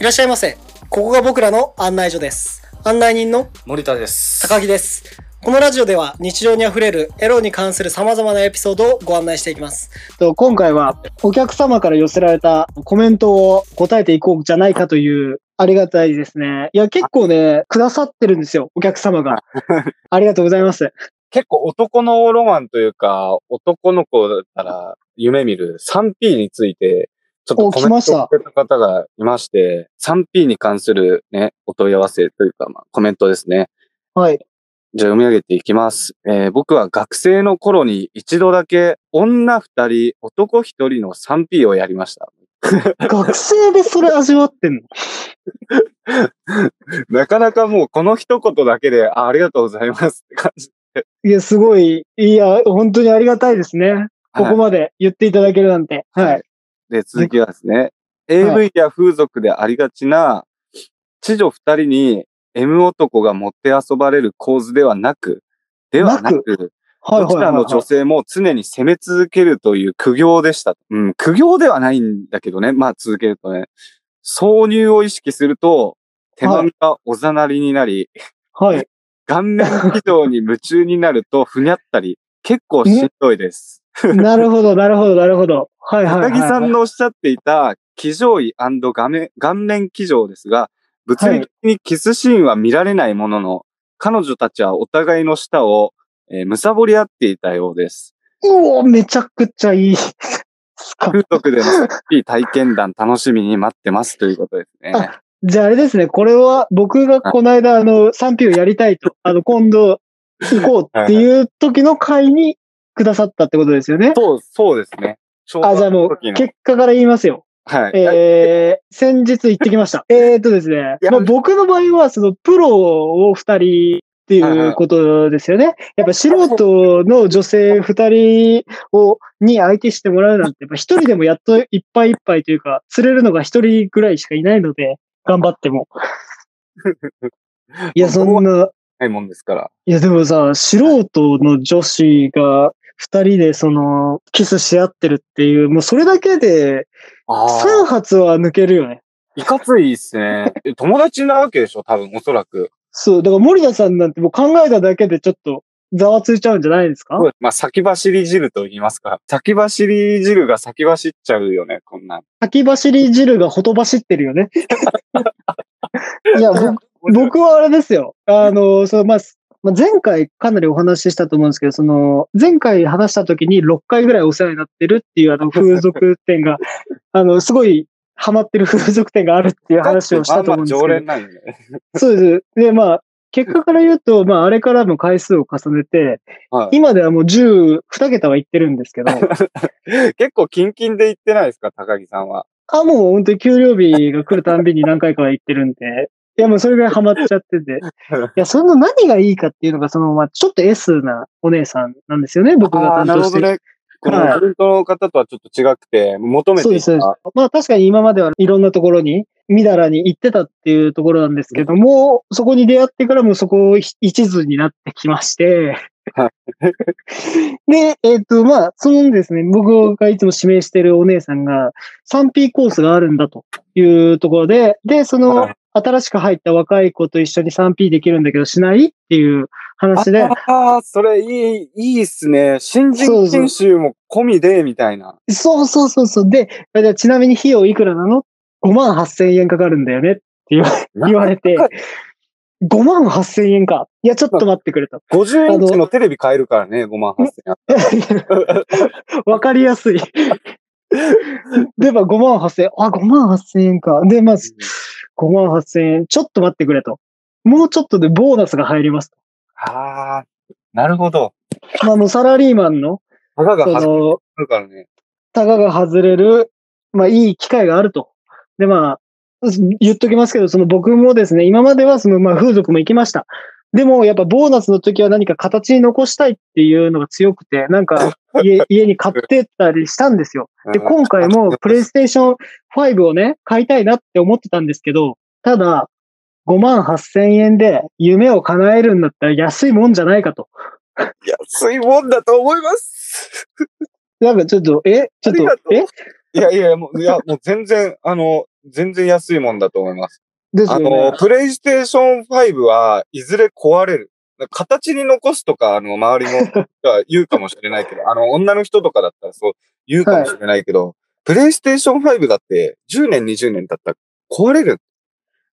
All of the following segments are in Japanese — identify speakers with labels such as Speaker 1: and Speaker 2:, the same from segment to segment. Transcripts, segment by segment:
Speaker 1: いらっしゃいませ。ここが僕らの案内所です。案内人の
Speaker 2: 森田です。
Speaker 1: 高木です。このラジオでは日常にあふれるエロに関する様々なエピソードをご案内していきます。と今回はお客様から寄せられたコメントを答えていこうじゃないかというありがたいですね。いや、結構ね、くださってるんですよ、お客様が。ありがとうございます。
Speaker 2: 結構男のロマンというか、男の子だったら夢見る 3P について、ちょっと
Speaker 1: お
Speaker 2: コメントをくれた方がいまして、3P に関するね、お問い合わせというか、まあ、コメントですね。
Speaker 1: はい。
Speaker 2: じゃあ読み上げていきます。えー僕は学生の頃に一度だけ女二人、男一人の 3P をやりました。
Speaker 1: 学生でそれ味わってんの？
Speaker 2: なかなかもうこの一言だけで、あありがとうございますって感じ。
Speaker 1: いや、すごい、いや、本当にありがたいですね。ここまで言っていただけるなんて。はい。
Speaker 2: で、続きはですね、AV や風俗でありがちな、知女二人に M 男が持って遊ばれる構図ではなく、ではな
Speaker 1: な
Speaker 2: く、どちらの女性も常に攻め続けるという苦行でした。うん、苦行ではないんだけどね、まあ続けるとね、挿入を意識すると、手間がおざなりになり、
Speaker 1: はい。
Speaker 2: 顔面気道に夢中になるとふにゃったり、結構しんどいです。
Speaker 1: なるほど、なるほど、なるほど。はいはいはい、
Speaker 2: 高木さんのおっしゃっていた、気上位顔面、顔面気上ですが、物理的にキスシーンは見られないものの、彼女たちはお互いの舌を、えー、むさぼり合っていたようです。
Speaker 1: うおめちゃくちゃいい。
Speaker 2: 風俗でのいい体験談楽しみに待ってますということですね。
Speaker 1: あじゃああれですね、これは僕がこの間あの 3P をやりたいと、あの今度行こうっていう時の回にくださったってことですよね。
Speaker 2: そう、そうですね。
Speaker 1: あ、じゃあもう結果から言いますよ。
Speaker 2: はい。
Speaker 1: えー、先日行ってきました。えーっとですね、まあ、僕の場合はそのプロを2人っていうことですよね。やっぱ素人の女性二人を、に相手してもらうなんて、やっぱ一人でもやっといっぱいいっぱいというか、釣れるのが一人ぐらいしかいないので、頑張っても。いや、そんな。
Speaker 2: ないもんですから。
Speaker 1: いや、でもさ、素人の女子が二人でその、キスし合ってるっていう、もうそれだけで、3発は抜けるよね。
Speaker 2: いかついっすね。友達なわけでしょ？多分、おそらく。
Speaker 1: そう、だから森田さんなんてもう考えただけでちょっとざわついちゃうんじゃないですか？
Speaker 2: まあ、先走り汁と言いますか。先走り汁が先走っちゃうよね、こんなん。
Speaker 1: 先走り汁がほとばしってるよね。いや、僕、僕はあれですよ。あの、その、まあ、前回かなりお話ししたと思うんですけど、その、前回話した時に6回ぐらいお世話になってるっていうあの風俗店が、あの、すごいハマってる風俗店があるっていう話をしたと思うんですけど。
Speaker 2: まあ、常連なんで。
Speaker 1: そうです。で、まあ、結果から言うと、まあ、あれからも回数を重ねて、はい、今ではもう10、2桁は言ってるんですけど。
Speaker 2: 結構キンキンで言ってないですか、高木さんは。
Speaker 1: あ、もう本当に給料日が来るたんびに何回かは言ってるんで。いや、もうそれぐらいハマっちゃってて。いや、その何がいいかっていうのが、その、まあ、ちょっと S なお姉さんなんですよね、僕が担当してる。
Speaker 2: なるほどね。このコメントの方とはちょっと違くて、求めていた。
Speaker 1: そうです。まあ確かに今まではいろんなところに、みだらに行ってたっていうところなんですけども、そこに出会ってからもそこ一途になってきまして。で、えっ、ー、と、まあ、そのですね、僕がいつも指名してるお姉さんが 3P コースがあるんだというところで、で、その、新しく入った若い子と一緒に 3P できるんだけどしないっていう話で。
Speaker 2: ああ、それいい、いいっすね。新人研修も込みで、みたいな。
Speaker 1: そうそうそうそう。で、ちなみに費用いくらなの ?5 万8千円かかるんだよねって言われて、5万8千円か。いや、ちょっと待ってくれと。
Speaker 2: 50インチのテレビ買えるからね、5万8千
Speaker 1: 円。わかりやすい。で、まあ5万8千円。あ、5万8千円か。で、まあ、5万8千円。ちょっと待ってくれと。もうちょっとでボーナスが入りますと。
Speaker 2: ああ、なるほど。
Speaker 1: まあ、もうサラリーマンの、
Speaker 2: たがが外れるからね。
Speaker 1: たがが外れる、まあ、いい機会があると。で、まあ、言っときますけど、その僕もですね、今まではその、まあ、風俗も行きました。でも、やっぱボーナスの時は何か形に残したいっていうのが強くて、なんか家 家に買ってったりしたんですよ。で、今回もプレイステーション5をね、買いたいなって思ってたんですけど、ただ、5万8千円で夢を叶えるんだったら安いもんじゃないかと。
Speaker 2: 安いもんだと思います。
Speaker 1: なんかちょっと、え？ちょっと、え？
Speaker 2: いやいや、もう、いや、もう全然、あの、全然安いもんだと思います。あ
Speaker 1: ですよね
Speaker 2: の、。プレイステーション5はいずれ壊れる。形に残すとか、あの、周りの人が言うかもしれないけど、あの、女の人とかだったらそう言うかもしれないけど、プレイステーション5だって10年、20年経ったら壊れる。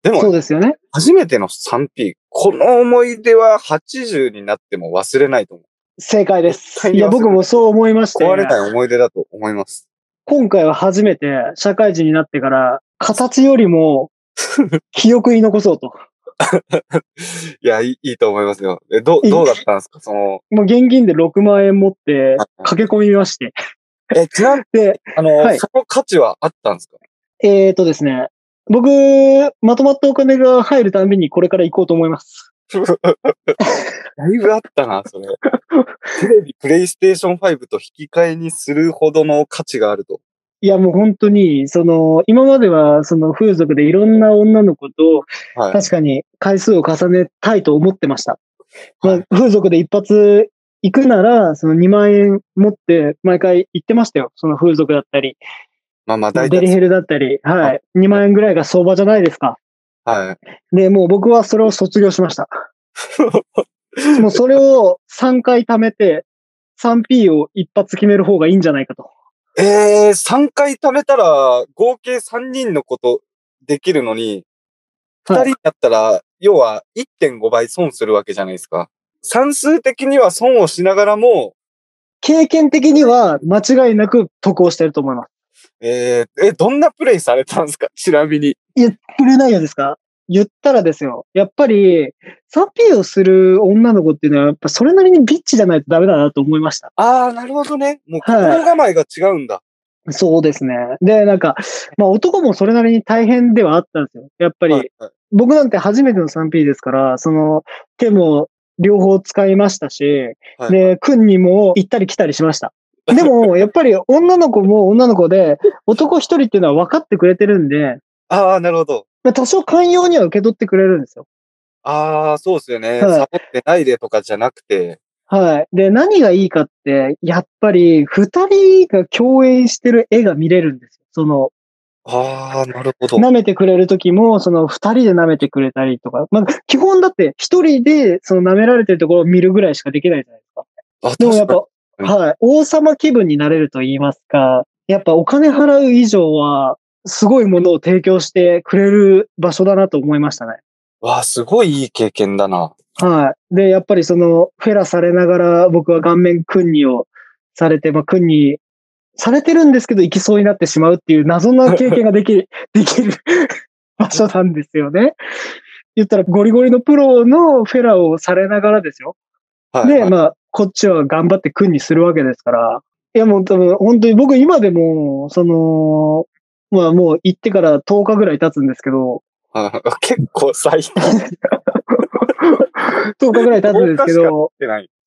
Speaker 2: で
Speaker 1: そう
Speaker 2: も、
Speaker 1: ですよね。
Speaker 2: 初めての 3P、この思い出は80になっても忘れないと思う。
Speaker 1: 正解ですいや、僕もそう思いまして、
Speaker 2: 壊れない思い出だと思います。
Speaker 1: 今回は初めて社会人になってから、形よりも 記憶に残そうと。
Speaker 2: いや、いいいいと思いますよ。え、どどうだったんですか？その、
Speaker 1: もう現金で6万円持って駆け込みまして。
Speaker 2: え、ちなみに、
Speaker 1: で、
Speaker 2: あの、
Speaker 1: はい
Speaker 2: その価値はあったんですか？
Speaker 1: えーとですね、僕、まとまったお金が入るたんびにこれから行こうと思います。
Speaker 2: だいぶあったな、それ。テレビ、プレイステーション5と引き換えにするほどの価値があると。
Speaker 1: いや、もう本当に、その、今までは、その風俗でいろんな女の子と、
Speaker 2: はい。
Speaker 1: 確かに回数を重ねたいと思ってました。ま
Speaker 2: は
Speaker 1: あ、風俗で一発行くなら、その2万円持って毎回行ってましたよ。その風俗だったり、
Speaker 2: まあまあ、大体。
Speaker 1: デリヘルだったり、はい。2万円ぐらいが相場じゃないですか。
Speaker 2: はい。
Speaker 1: で、もう僕はそれを卒業しました。もうそれを3回貯めて、3P を一発決める方がいいんじゃないかと。
Speaker 2: えー、3回貯めたら、合計3人のことできるのに、2
Speaker 1: はい
Speaker 2: 人だったら、要は1.5倍損するわけじゃないですか。算数的には損をしながらも、
Speaker 1: 経験的には間違いなく得をしてると思います。
Speaker 2: えー、え、どんなプレイされたんですか？ちなみに。
Speaker 1: いや、プレイ内容ですか？言ったらですよ。やっぱり、3P をする女の子っていうのは、やっぱそれなりにビッチじゃないとダメだなと思いました。
Speaker 2: ああ、なるほどね。もう
Speaker 1: はい
Speaker 2: 心構えが違うんだ。
Speaker 1: そうですね。で、なんか、まあ男もそれなりに大変ではあったんですよ。やっぱり、
Speaker 2: はいはい
Speaker 1: 僕なんて初めての 3P ですから、その、手も両方使いましたし、
Speaker 2: はい
Speaker 1: で、君にも行ったり来たりしました。でも、やっぱり女の子も女の子で、男一人っていうのは分かってくれてるんで、
Speaker 2: ああ、なるほど。
Speaker 1: まあ多少寛容には受け取ってくれるんですよ。
Speaker 2: ああ、そうですよね。
Speaker 1: はい
Speaker 2: サボってないでとかじゃなくて。
Speaker 1: はい。で、何がいいかって、やっぱり、二人が共演してる絵が見れるんですよ。その、
Speaker 2: ああ、なるほど。
Speaker 1: 舐めてくれる時も、その二人で舐めてくれたりとか。まあ、基本だって一人でその舐められてるところを見るぐらいしかできないじゃないですか。
Speaker 2: あ、
Speaker 1: でもやっぱ、
Speaker 2: に
Speaker 1: はい。王様気分になれると言いますか、やっぱお金払う以上は、すごいものを提供してくれる場所だなと思いましたね。
Speaker 2: わあ、すごいいい経験だな。
Speaker 1: はい。で、やっぱりその、フェラされながら僕は顔面訓にをされて、まあ、訓にされてるんですけど、行きそうになってしまうっていう謎な経験ができる、できる場所なんですよね。言ったらゴリゴリのプロのフェラをされながらですよ。
Speaker 2: はい、
Speaker 1: で、
Speaker 2: はい
Speaker 1: まあ、こっちは頑張って訓にするわけですから。いや、もう多分、本当に僕今でも、その、まあもう行ってから10日ぐらい経つんですけど、
Speaker 2: あ結構最 近
Speaker 1: 10日ぐらい経つんですけ
Speaker 2: 10 日しか
Speaker 1: ど。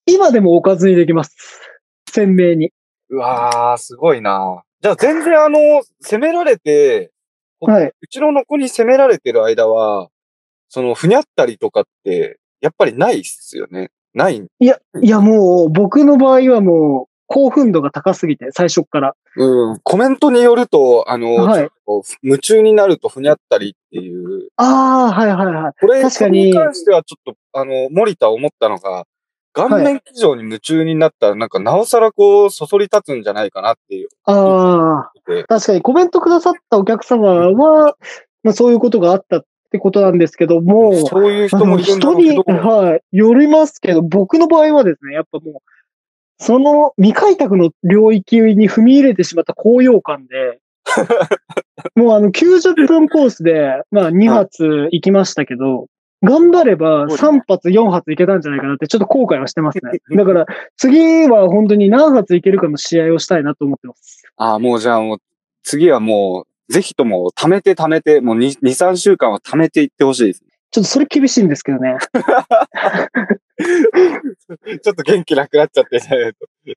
Speaker 1: 今でもおかずにできます。鮮明に。
Speaker 2: うわあ、すごいな。じゃあ全然あの、攻められて、
Speaker 1: はい。
Speaker 2: うちのの子に攻められてる間は、その、ふにゃったりとかって、やっぱりないっすよね。ない。
Speaker 1: いや、いやもう、僕の場合はもう、興奮度が高すぎて、最初っから。
Speaker 2: うん、コメントによると、あの、
Speaker 1: はい
Speaker 2: 夢中になるとふにゃったりっていう。
Speaker 1: ああ、はいはいはい。
Speaker 2: これ、
Speaker 1: 確かに
Speaker 2: に関してはちょっと、あの、森田思ったのが、顔面騎乗に夢中になったら、なんか、なおさらこう、そそり立つんじゃないかなっていう。
Speaker 1: ああ、確かにコメントくださったお客様は、まあそういうことがあったってことなんですけども、
Speaker 2: そういう
Speaker 1: あ
Speaker 2: 人も
Speaker 1: の
Speaker 2: いるんだ
Speaker 1: 人に、はい、よりますけど、僕の場合はですね、やっぱもう、その未開拓の領域に踏み入れてしまった高揚感で、もうあの90分コースで、まあ2発行きましたけど、頑張れば3発、4発いけたんじゃないかなってちょっと後悔はしてますね。だから次は本当に何発いけるかの試合をしたいなと思ってます。
Speaker 2: ああ、もうじゃあもう、次はもう、ぜひとも、貯めて貯めて、もう2、2 3週間は貯めていってほしいです。
Speaker 1: ちょっとそれ厳しいんですけどね。
Speaker 2: ちょっと元気なくなっちゃってね。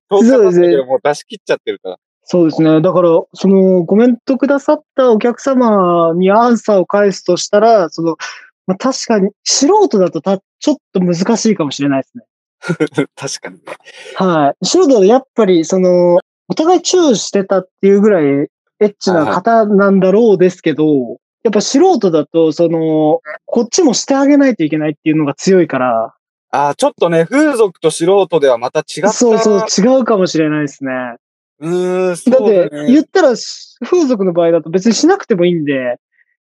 Speaker 2: 10日
Speaker 1: そうですね
Speaker 2: もう出し切っちゃってるから。
Speaker 1: そうですね。だから、そのコメントくださったお客様にアンサーを返すとしたら、その、まあ、確かに素人だとたちょっと難しいかもしれないですね。
Speaker 2: 確かにね。
Speaker 1: はい。素人だとやっぱり、その、お互いチューしてたっていうぐらいエッチな方なんだろうですけど、やっぱ素人だと、その、こっちもしてあげないといけないっていうのが強いから、
Speaker 2: ああ、ちょっとね、風俗と素人ではまた違った。
Speaker 1: そうそう、違うかもしれないですね。
Speaker 2: うーん、そ
Speaker 1: だって。言ったら、風俗の場合だと別にしなくてもいいんで、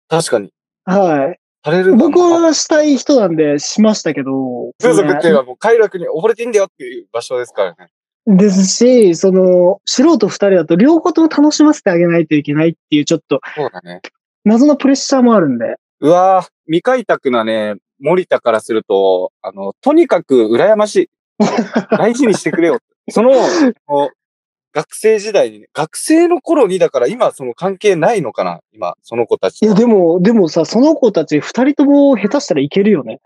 Speaker 2: 確かに。
Speaker 1: はい。
Speaker 2: される
Speaker 1: 僕はしたい人なんでしましたけど、
Speaker 2: 風俗っていうのはもう快楽に溺れていいんだよっていう場所ですからね。
Speaker 1: ですし、その、素人二人だと両方とも楽しませてあげないといけないっていう、ちょっと
Speaker 2: そうだね。
Speaker 1: 謎のプレッシャーもあるんで。
Speaker 2: うわぁ、未開拓なね、森田からすると、あの、とにかく羨ましい。大事にしてくれよ。その、学生時代にね、学生の頃に、だから今その関係ないのかな今、その子たちと
Speaker 1: いや、でも、でもさ、その子たち二人とも下手したらいけるよね。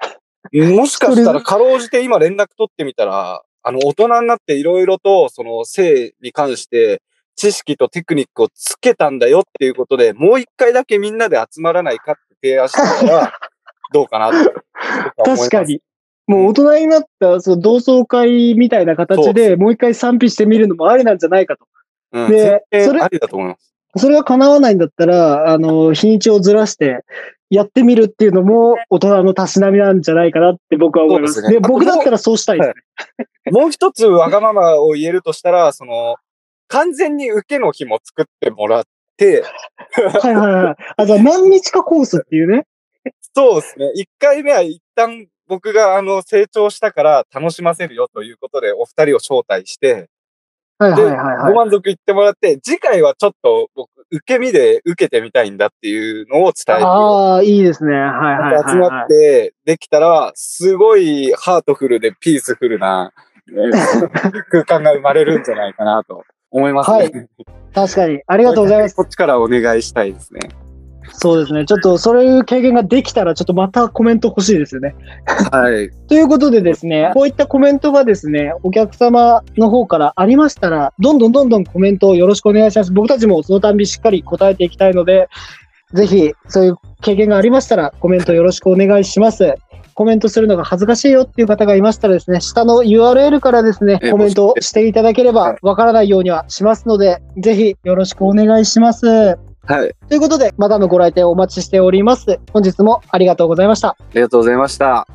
Speaker 2: もしかしたらかろうじて今連絡取ってみたら、あの、大人になっていろいろと、その性に関して、知識とテクニックをつけたんだよっていうことで、もう一回だけみんなで集まらないかって提案したら、どうかなって僕は思います
Speaker 1: 確か。に。もう大人になった、その同窓会みたいな形でもう一回賛否してみるのもありなんじゃないかと。
Speaker 2: うん、
Speaker 1: でそれ
Speaker 2: ありだと思います。
Speaker 1: それが叶わないんだったら、あの、日にちをずらして、やってみるっていうのも大人のたしなみなんじゃないかなって僕は思います。で
Speaker 2: ね
Speaker 1: 僕だったらそうしたいですね。
Speaker 2: もう一つわがままを言えるとしたら、その、完全に受けの日も作ってもらって、
Speaker 1: はいはいはい。あ、じゃあ何日かコースっていうね。
Speaker 2: そうですね。一回目は一旦僕があの成長したから楽しませるよということでお二人を招待して、で、
Speaker 1: はいはいはいはい。
Speaker 2: ご満足言ってもらって、次回はちょっと僕、受け身で受けてみたいんだっていうのを伝えて、
Speaker 1: ああ、いいですね。はいはいはい、
Speaker 2: 集まってできたら、すごいハートフルでピースフルな、ね 空間が生まれるんじゃないかなと思いますね。
Speaker 1: はい確かに。ありがとうございます。
Speaker 2: こっちからお願いしたいですね。
Speaker 1: そうですね。ちょっとそういう経験ができたら、ちょっとまたコメント欲しいですよね。
Speaker 2: はい。
Speaker 1: ということでですね、こういったコメントがですね、お客様の方からありましたら、どんどんどんどんコメントをよろしくお願いします。僕たちもそのたんびしっかり答えていきたいので、ぜひ、そういう経験がありましたら、コメントよろしくお願いします。コメントするのが恥ずかしいよっていう方がいましたらですね、下の URL からですね、
Speaker 2: え
Speaker 1: コメントをしていただければわからないようにはしますので、ぜひよろしくお願いします。
Speaker 2: はい。
Speaker 1: ということで、またのご来店お待ちしております。本日もありがとうございました。
Speaker 2: ありがとうございました。